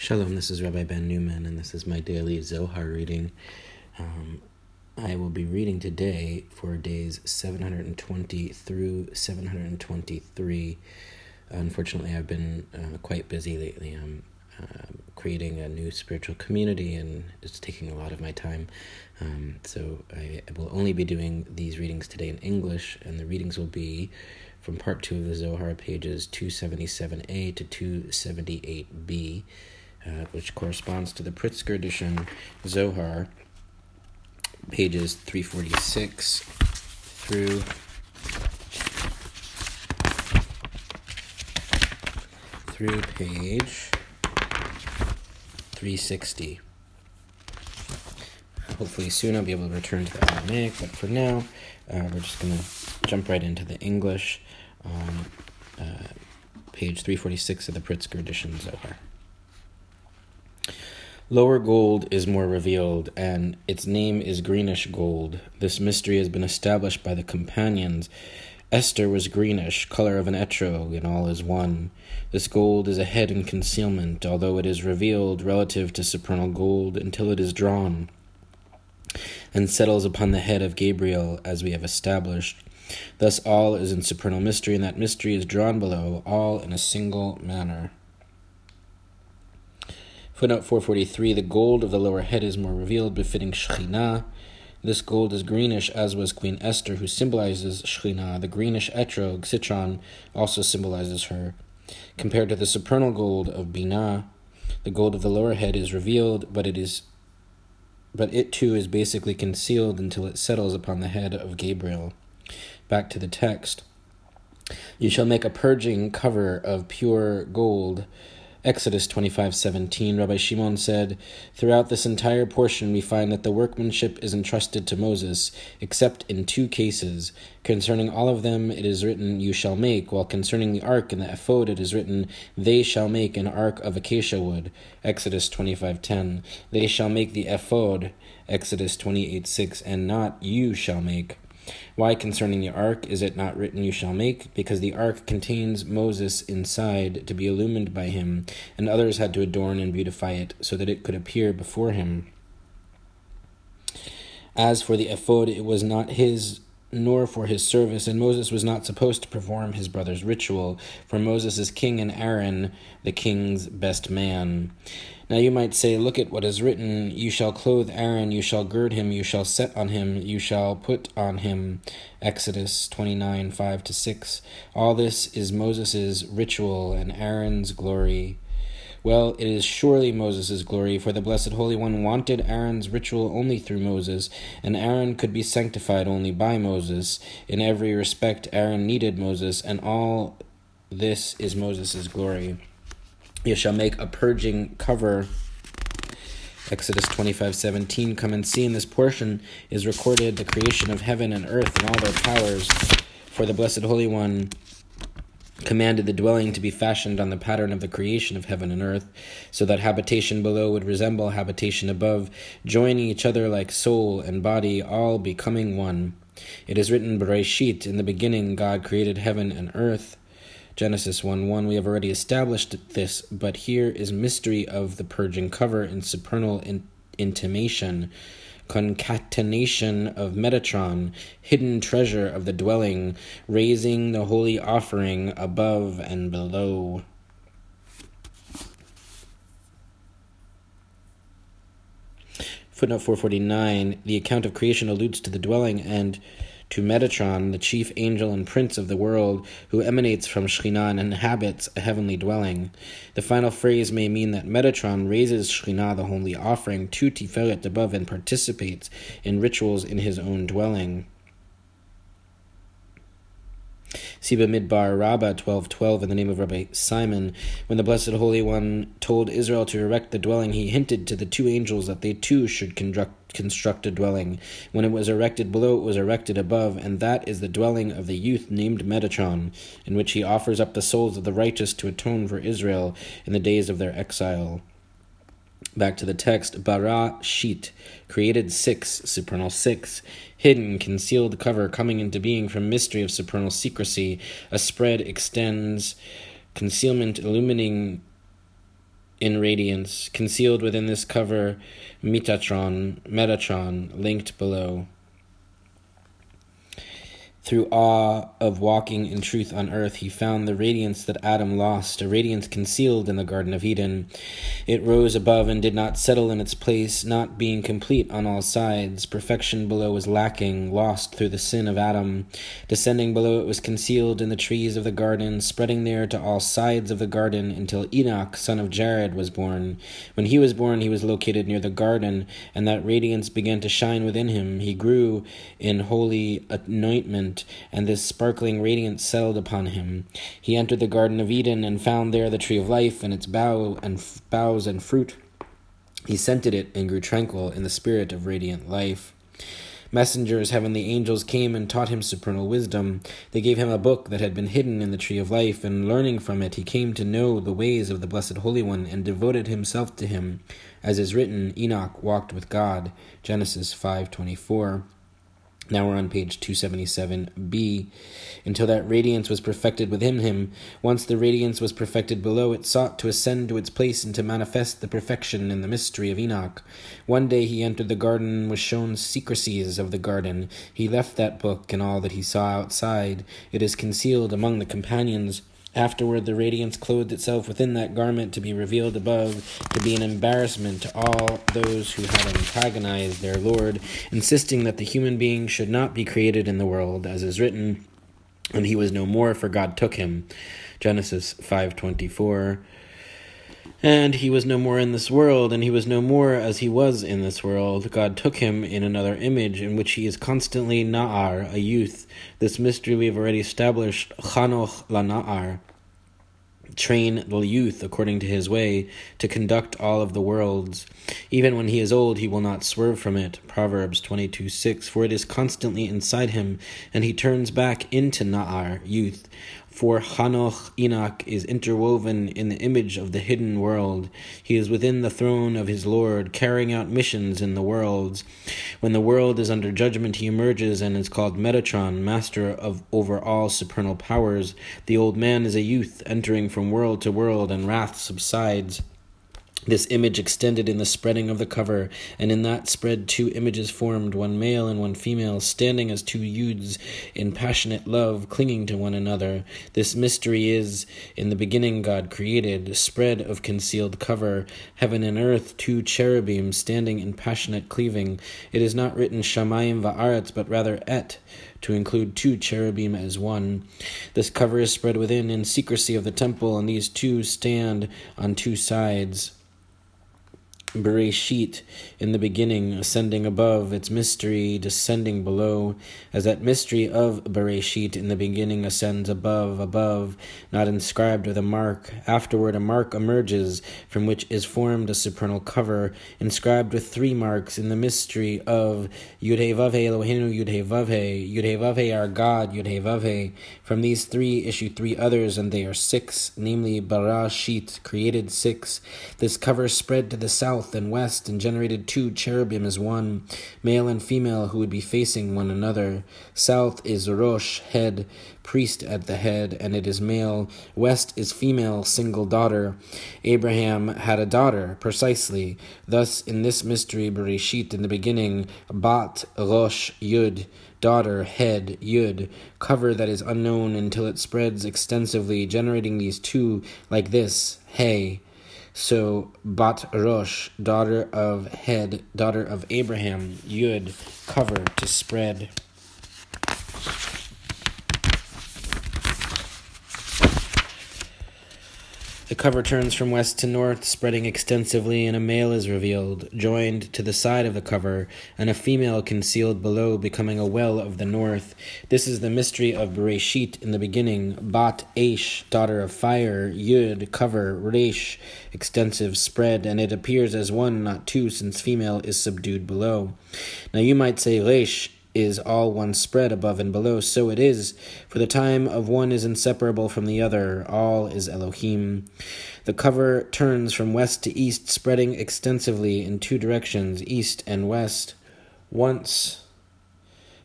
Shalom, this is Rabbi Ben Newman, and this is my daily Zohar reading. Um, I will be reading today for days 720 through 723. Unfortunately, I've been uh, quite busy lately. I'm uh, creating a new spiritual community, and it's taking a lot of my time. Um, so I will only be doing these readings today in English, and the readings will be from part two of the Zohar, pages 277a to 278b uh, which corresponds to the Pritzker edition Zohar, pages 346 through through page 360. Hopefully soon I'll be able to return to the Aramaic, but for now uh, we're just going to jump right into the English on uh, page 346 of the Pritzker edition Zohar. Lower gold is more revealed, and its name is greenish gold. This mystery has been established by the companions. Esther was greenish, color of an etrog, and all is one. This gold is a head in concealment, although it is revealed relative to supernal gold until it is drawn and settles upon the head of Gabriel, as we have established. Thus, all is in supernal mystery, and that mystery is drawn below, all in a single manner. Footnote 443 The gold of the lower head is more revealed, befitting Shekhinah. This gold is greenish, as was Queen Esther, who symbolizes Shekhinah. The greenish etrog, citron, also symbolizes her. Compared to the supernal gold of Binah, the gold of the lower head is revealed, but it is but it too is basically concealed until it settles upon the head of Gabriel. Back to the text. You shall make a purging cover of pure gold Exodus 25:17 Rabbi Shimon said, "Throughout this entire portion we find that the workmanship is entrusted to Moses, except in two cases. Concerning all of them it is written, you shall make, while concerning the ark and the ephod it is written, they shall make an ark of acacia wood." Exodus 25:10 They shall make the ephod. Exodus 28:6 and not you shall make. Why concerning the ark is it not written, You shall make? Because the ark contains Moses inside to be illumined by him, and others had to adorn and beautify it so that it could appear before him. As for the ephod, it was not his nor for his service, and Moses was not supposed to perform his brother's ritual, for Moses is king and Aaron the king's best man. Now you might say, Look at what is written You shall clothe Aaron, you shall gird him, you shall set on him, you shall put on him. Exodus 29 5 to 6. All this is Moses' ritual and Aaron's glory. Well, it is surely Moses' glory, for the Blessed Holy One wanted Aaron's ritual only through Moses, and Aaron could be sanctified only by Moses. In every respect, Aaron needed Moses, and all this is Moses' glory. You shall make a purging cover. Exodus 25 17. Come and see in this portion is recorded the creation of heaven and earth and all their powers. For the Blessed Holy One commanded the dwelling to be fashioned on the pattern of the creation of heaven and earth, so that habitation below would resemble habitation above, joining each other like soul and body, all becoming one. It is written, Bereshit, in the beginning God created heaven and earth. Genesis 1 1. We have already established this, but here is mystery of the purging cover in supernal in- intimation concatenation of Metatron, hidden treasure of the dwelling, raising the holy offering above and below. Footnote 449 The account of creation alludes to the dwelling and to Metatron, the chief angel and prince of the world, who emanates from Shekhinah and inhabits a heavenly dwelling. The final phrase may mean that Metatron raises Shekhinah, the holy offering, to Tiferet above and participates in rituals in his own dwelling. See Midbar Rabbah 12:12 in the name of Rabbi Simon. When the Blessed Holy One told Israel to erect the dwelling, he hinted to the two angels that they too should construct a dwelling. When it was erected below, it was erected above, and that is the dwelling of the youth named Metatron, in which he offers up the souls of the righteous to atone for Israel in the days of their exile. Back to the text, bara sheet, created six, supernal six, hidden, concealed cover coming into being from mystery of supernal secrecy, a spread extends, concealment illumining in radiance, concealed within this cover, Metatron, Metatron, linked below. Through awe of walking in truth on earth, he found the radiance that Adam lost, a radiance concealed in the Garden of Eden. It rose above and did not settle in its place, not being complete on all sides. Perfection below was lacking, lost through the sin of Adam. Descending below, it was concealed in the trees of the garden, spreading there to all sides of the garden until Enoch, son of Jared, was born. When he was born, he was located near the garden, and that radiance began to shine within him. He grew in holy anointment and this sparkling radiance settled upon him. He entered the Garden of Eden and found there the tree of life and its bough and f- boughs and fruit. He scented it and grew tranquil in the spirit of radiant life. Messengers, heavenly angels, came and taught him supernal wisdom. They gave him a book that had been hidden in the tree of life, and learning from it, he came to know the ways of the Blessed Holy One and devoted himself to him. As is written, Enoch walked with God. Genesis 5:24. Now we're on page 277b. Until that radiance was perfected within him, once the radiance was perfected below, it sought to ascend to its place and to manifest the perfection in the mystery of Enoch. One day he entered the garden and was shown secrecies of the garden. He left that book and all that he saw outside. It is concealed among the companions Afterward, the radiance clothed itself within that garment to be revealed above, to be an embarrassment to all those who had antagonized their Lord, insisting that the human being should not be created in the world, as is written, and he was no more, for God took him. Genesis 524. And he was no more in this world, and he was no more as he was in this world. God took him in another image, in which he is constantly Na'ar, a youth. This mystery we have already established, Chanoch la Na'ar. Train the youth according to his way, to conduct all of the worlds. Even when he is old, he will not swerve from it. Proverbs 22 6. For it is constantly inside him, and he turns back into Na'ar, youth. For Hanoch Enoch is interwoven in the image of the hidden world. He is within the throne of his Lord, carrying out missions in the worlds. When the world is under judgment, he emerges and is called Metatron, master of over all supernal powers. The old man is a youth, entering from world to world, and wrath subsides. This image extended in the spreading of the cover, and in that spread two images formed, one male and one female, standing as two youths in passionate love, clinging to one another. This mystery is, in the beginning God created, spread of concealed cover, heaven and earth, two cherubim standing in passionate cleaving. It is not written Shamayim va'aretz, but rather Et, to include two cherubim as one. This cover is spread within in secrecy of the temple, and these two stand on two sides. Bereshit in the beginning, ascending above, its mystery descending below, as that mystery of Bereshit in the beginning ascends above, above, not inscribed with a mark. Afterward, a mark emerges, from which is formed a supernal cover, inscribed with three marks in the mystery of Yudhevavhe Eloheinu Yudhevavhe, Yudhevavhe our God, Yudhevavhe. From these three issue three others, and they are six, namely Barashit, created six. This cover spread to the south south and west and generated two cherubim as one, male and female, who would be facing one another. South is Rosh, head, priest at the head, and it is male. West is female, single daughter. Abraham had a daughter, precisely. Thus, in this mystery, Bereshit, in the beginning, Bat, Rosh, Yud, daughter, head, Yud, cover that is unknown until it spreads extensively, generating these two like this, Hey. So Bat Rosh, daughter of Head, daughter of Abraham, Yud, cover to spread. Cover turns from west to north, spreading extensively, and a male is revealed, joined to the side of the cover, and a female concealed below, becoming a well of the north. This is the mystery of Bereshit in the beginning. Bat Aish, daughter of fire, Yud, cover, Resh, extensive spread, and it appears as one, not two, since female is subdued below. Now you might say Resh is all one spread above and below, so it is. For the time of one is inseparable from the other, all is Elohim. The cover turns from west to east, spreading extensively in two directions, east and west. Once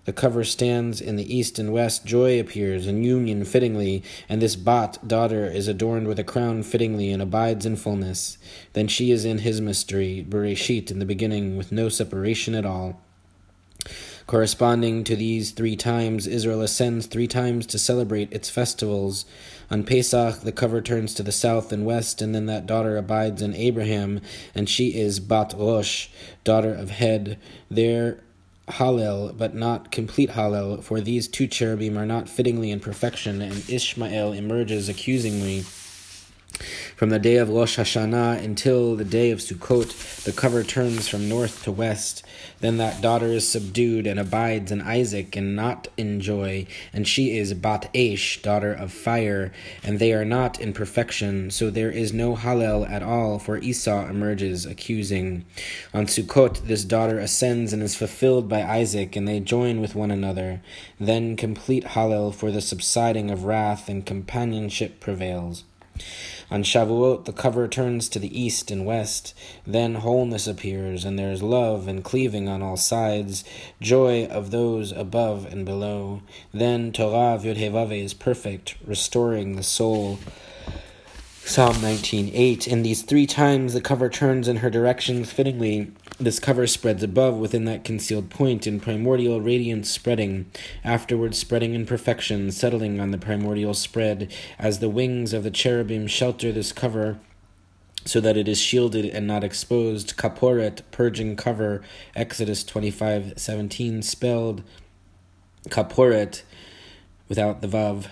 the cover stands in the east and west, joy appears, and union fittingly, and this Bat, daughter, is adorned with a crown fittingly, and abides in fullness. Then she is in his mystery, Bereshit, in the beginning, with no separation at all. Corresponding to these three times, Israel ascends three times to celebrate its festivals. On Pesach, the cover turns to the south and west, and then that daughter abides in Abraham, and she is Bat Rosh, daughter of Head. There Hallel, but not complete Hallel, for these two cherubim are not fittingly in perfection, and Ishmael emerges accusingly. From the day of Rosh Hashanah until the day of Sukkot, the cover turns from north to west. Then that daughter is subdued and abides in Isaac and not in joy, and she is Bat Esh, daughter of fire, and they are not in perfection, so there is no Hallel at all, for Esau emerges accusing. On Sukkot, this daughter ascends and is fulfilled by Isaac, and they join with one another. Then complete Hallel for the subsiding of wrath and companionship prevails. On Shavuot, the cover turns to the east and west. Then wholeness appears, and there is love and cleaving on all sides, joy of those above and below. Then Torah Yud is perfect, restoring the soul. Psalm 19:8 In these three times the cover turns in her direction fittingly. This cover spreads above within that concealed point in primordial radiance spreading afterwards spreading in perfection settling on the primordial spread. As the wings of the cherubim shelter this cover so that it is shielded and not exposed kaporet purging cover. Exodus 25:17 spelled kaporet without the vav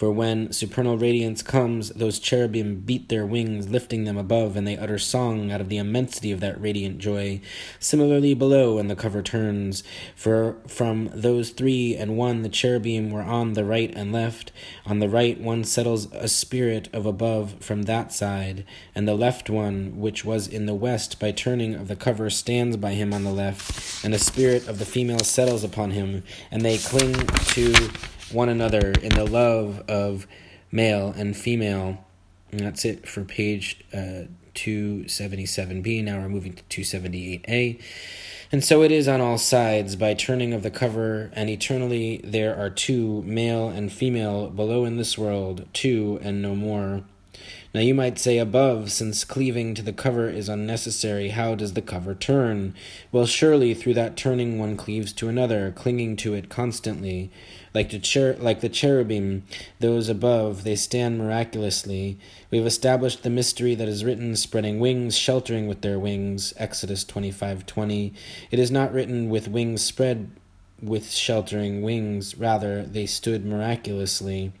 for when supernal radiance comes, those cherubim beat their wings, lifting them above, and they utter song out of the immensity of that radiant joy. Similarly, below, when the cover turns, for from those three and one the cherubim were on the right and left. On the right one settles a spirit of above from that side, and the left one, which was in the west, by turning of the cover, stands by him on the left, and a spirit of the female settles upon him, and they cling to one another in the love of male and female. And that's it for page uh, 277b. Now we're moving to 278a. And so it is on all sides, by turning of the cover, and eternally there are two, male and female, below in this world, two and no more. Now you might say above, since cleaving to the cover is unnecessary, how does the cover turn? Well, surely through that turning one cleaves to another, clinging to it constantly. Like the, cher- like the cherubim, those above, they stand miraculously. We have established the mystery that is written, spreading wings, sheltering with their wings. Exodus 25:20. It is not written with wings spread with sheltering wings, rather, they stood miraculously.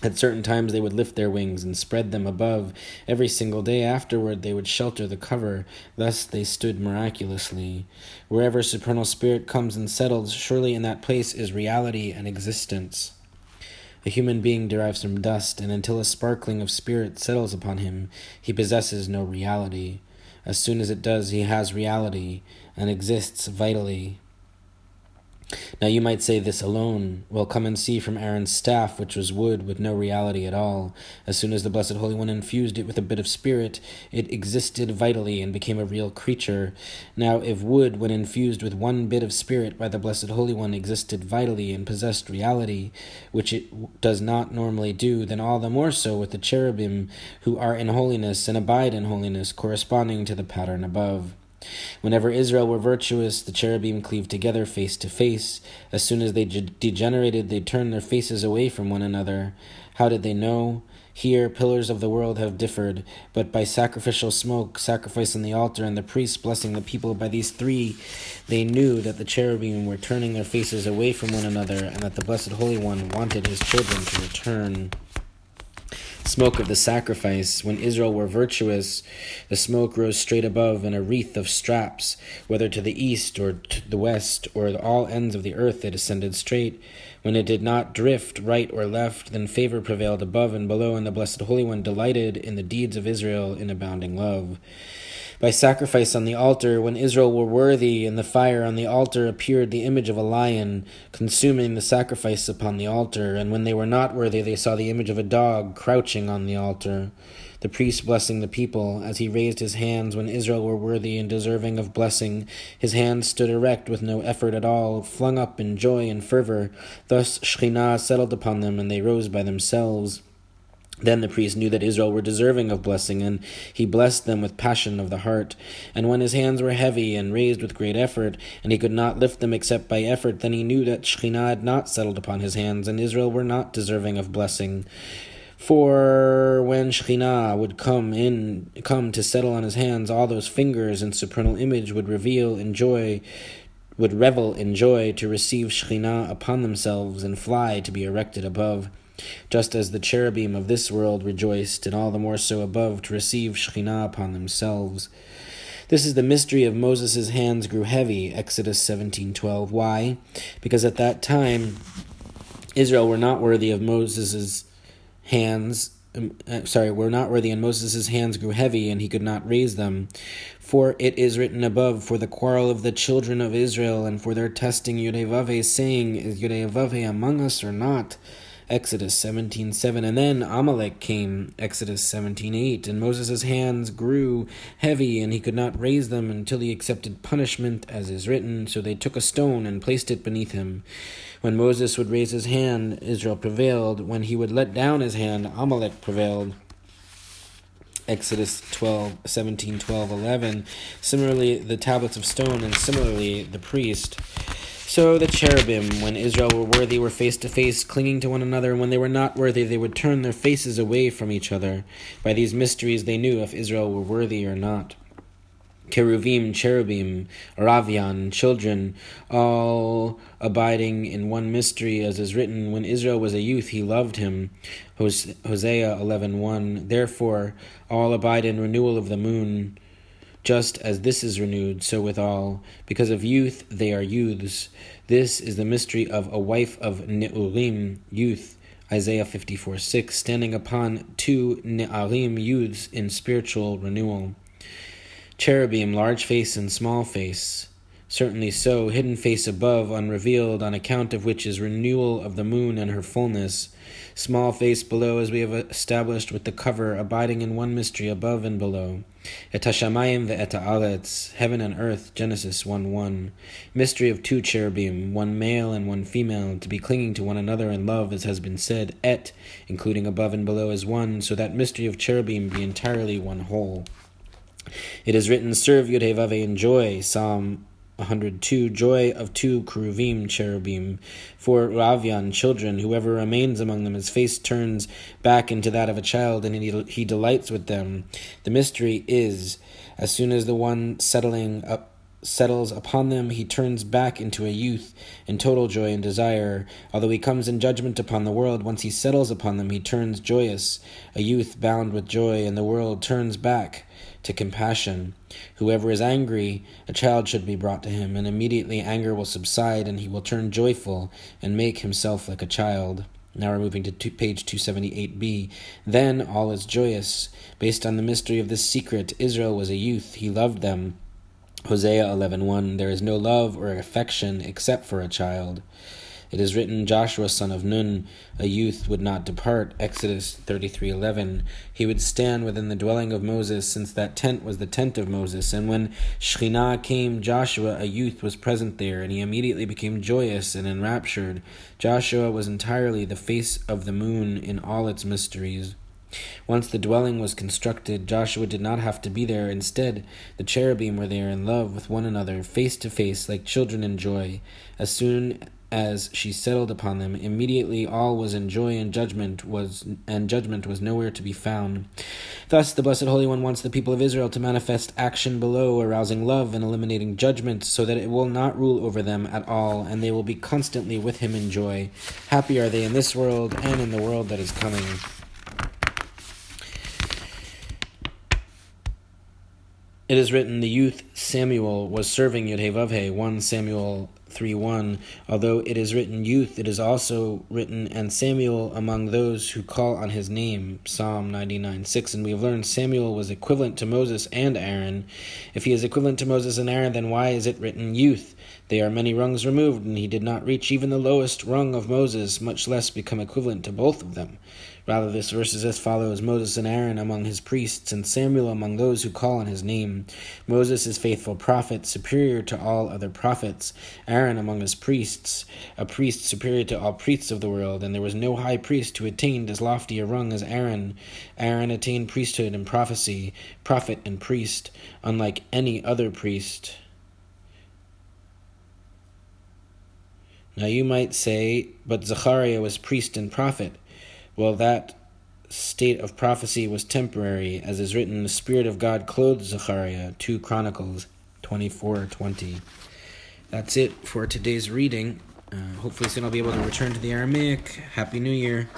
At certain times they would lift their wings and spread them above. Every single day afterward they would shelter the cover. Thus they stood miraculously. Wherever supernal spirit comes and settles, surely in that place is reality and existence. A human being derives from dust, and until a sparkling of spirit settles upon him, he possesses no reality. As soon as it does, he has reality and exists vitally. Now you might say this alone. Well, come and see from Aaron's staff, which was wood with no reality at all. As soon as the Blessed Holy One infused it with a bit of spirit, it existed vitally and became a real creature. Now, if wood, when infused with one bit of spirit by the Blessed Holy One, existed vitally and possessed reality, which it does not normally do, then all the more so with the cherubim, who are in holiness and abide in holiness, corresponding to the pattern above. Whenever Israel were virtuous, the cherubim cleaved together face to face. As soon as they degenerated, they turned their faces away from one another. How did they know? Here, pillars of the world have differed, but by sacrificial smoke, sacrifice on the altar, and the priests blessing the people by these three, they knew that the cherubim were turning their faces away from one another, and that the Blessed Holy One wanted his children to return smoke of the sacrifice. When Israel were virtuous, the smoke rose straight above in a wreath of straps, whether to the east or to the west, or all ends of the earth it ascended straight. When it did not drift right or left, then favor prevailed above and below, and the Blessed Holy One delighted in the deeds of Israel in abounding love by sacrifice on the altar, when Israel were worthy, in the fire on the altar appeared the image of a lion, consuming the sacrifice upon the altar, and when they were not worthy, they saw the image of a dog crouching on the altar. The priest blessing the people, as he raised his hands when Israel were worthy and deserving of blessing. His hands stood erect with no effort at all, flung up in joy and fervor. Thus Shekhinah settled upon them, and they rose by themselves. Then the priest knew that Israel were deserving of blessing, and he blessed them with passion of the heart. And when his hands were heavy and raised with great effort, and he could not lift them except by effort, then he knew that Shekhinah had not settled upon his hands, and Israel were not deserving of blessing. For when Shekhinah would come in, come to settle on his hands, all those fingers in supernal image would reveal in joy, would revel in joy to receive Shekhinah upon themselves and fly to be erected above just as the cherubim of this world rejoiced, and all the more so above, to receive Shekhinah upon themselves. This is the mystery of Moses' hands grew heavy, Exodus 17:12. Why? Because at that time Israel were not worthy of Moses' hands um, uh, sorry, were not worthy, and Moses' hands grew heavy, and he could not raise them. For it is written above, for the quarrel of the children of Israel, and for their testing Yudevave, saying, Is Yudevave among us or not? Exodus 17:7 and then Amalek came Exodus 17:8 and Moses' hands grew heavy and he could not raise them until he accepted punishment as is written so they took a stone and placed it beneath him when Moses would raise his hand Israel prevailed when he would let down his hand Amalek prevailed Exodus 12, 17, 12, 11. Similarly, the tablets of stone, and similarly, the priest. So the cherubim, when Israel were worthy, were face to face, clinging to one another, and when they were not worthy, they would turn their faces away from each other. By these mysteries they knew if Israel were worthy or not. Cheruvim, cherubim, Aravian, children, all abiding in one mystery, as is written, when Israel was a youth, he loved him. Hosea 11.1 Therefore, all abide in renewal of the moon, just as this is renewed, so with all. Because of youth, they are youths. This is the mystery of a wife of Neurim, youth. Isaiah 54 6, standing upon two Ne'arim youths in spiritual renewal. Cherubim, large face and small face. Certainly so, hidden face above, unrevealed, on account of which is renewal of the moon and her fullness. Small face below, as we have established with the cover, abiding in one mystery above and below. Et hashamayim ve'et haaretz, heaven and earth, Genesis 1 1. Mystery of two cherubim, one male and one female, to be clinging to one another in love, as has been said, et, including above and below as one, so that mystery of cherubim be entirely one whole. It is written, Serve Yudhevave in joy, Psalm 102 Joy of two Keruvim cherubim. For Ravian, children, whoever remains among them, his face turns back into that of a child, and he delights with them. The mystery is, as soon as the one settling up settles upon them, he turns back into a youth in total joy and desire. Although he comes in judgment upon the world, once he settles upon them, he turns joyous, a youth bound with joy, and the world turns back to compassion. Whoever is angry, a child should be brought to him, and immediately anger will subside, and he will turn joyful and make himself like a child. Now we're moving to two, page 278b. Then all is joyous. Based on the mystery of this secret, Israel was a youth. He loved them. Hosea 11.1 There is no love or affection except for a child. It is written, Joshua son of Nun, a youth, would not depart. Exodus 33:11. He would stand within the dwelling of Moses, since that tent was the tent of Moses. And when Shekhinah came, Joshua, a youth, was present there, and he immediately became joyous and enraptured. Joshua was entirely the face of the moon in all its mysteries. Once the dwelling was constructed, Joshua did not have to be there. Instead, the cherubim were there in love with one another, face to face, like children in joy. As soon as she settled upon them immediately all was in joy and judgment was and judgment was nowhere to be found thus the blessed holy one wants the people of israel to manifest action below arousing love and eliminating judgment so that it will not rule over them at all and they will be constantly with him in joy happy are they in this world and in the world that is coming It is written, the youth Samuel was serving Yudhevavhe, 1 Samuel 3 1. Although it is written youth, it is also written, and Samuel among those who call on his name. Psalm 99 6. And we have learned Samuel was equivalent to Moses and Aaron. If he is equivalent to Moses and Aaron, then why is it written youth? They are many rungs removed, and he did not reach even the lowest rung of Moses, much less become equivalent to both of them. Rather, this verse is as follows Moses and Aaron among his priests, and Samuel among those who call on his name. Moses is faithful prophet, superior to all other prophets. Aaron among his priests, a priest superior to all priests of the world, and there was no high priest who attained as lofty a rung as Aaron. Aaron attained priesthood and prophecy, prophet and priest, unlike any other priest. Now you might say, but Zechariah was priest and prophet. Well, that state of prophecy was temporary, as is written, the Spirit of God clothed Zechariah, 2 Chronicles 24 20. That's it for today's reading. Uh, hopefully, soon I'll be able to return to the Aramaic. Happy New Year.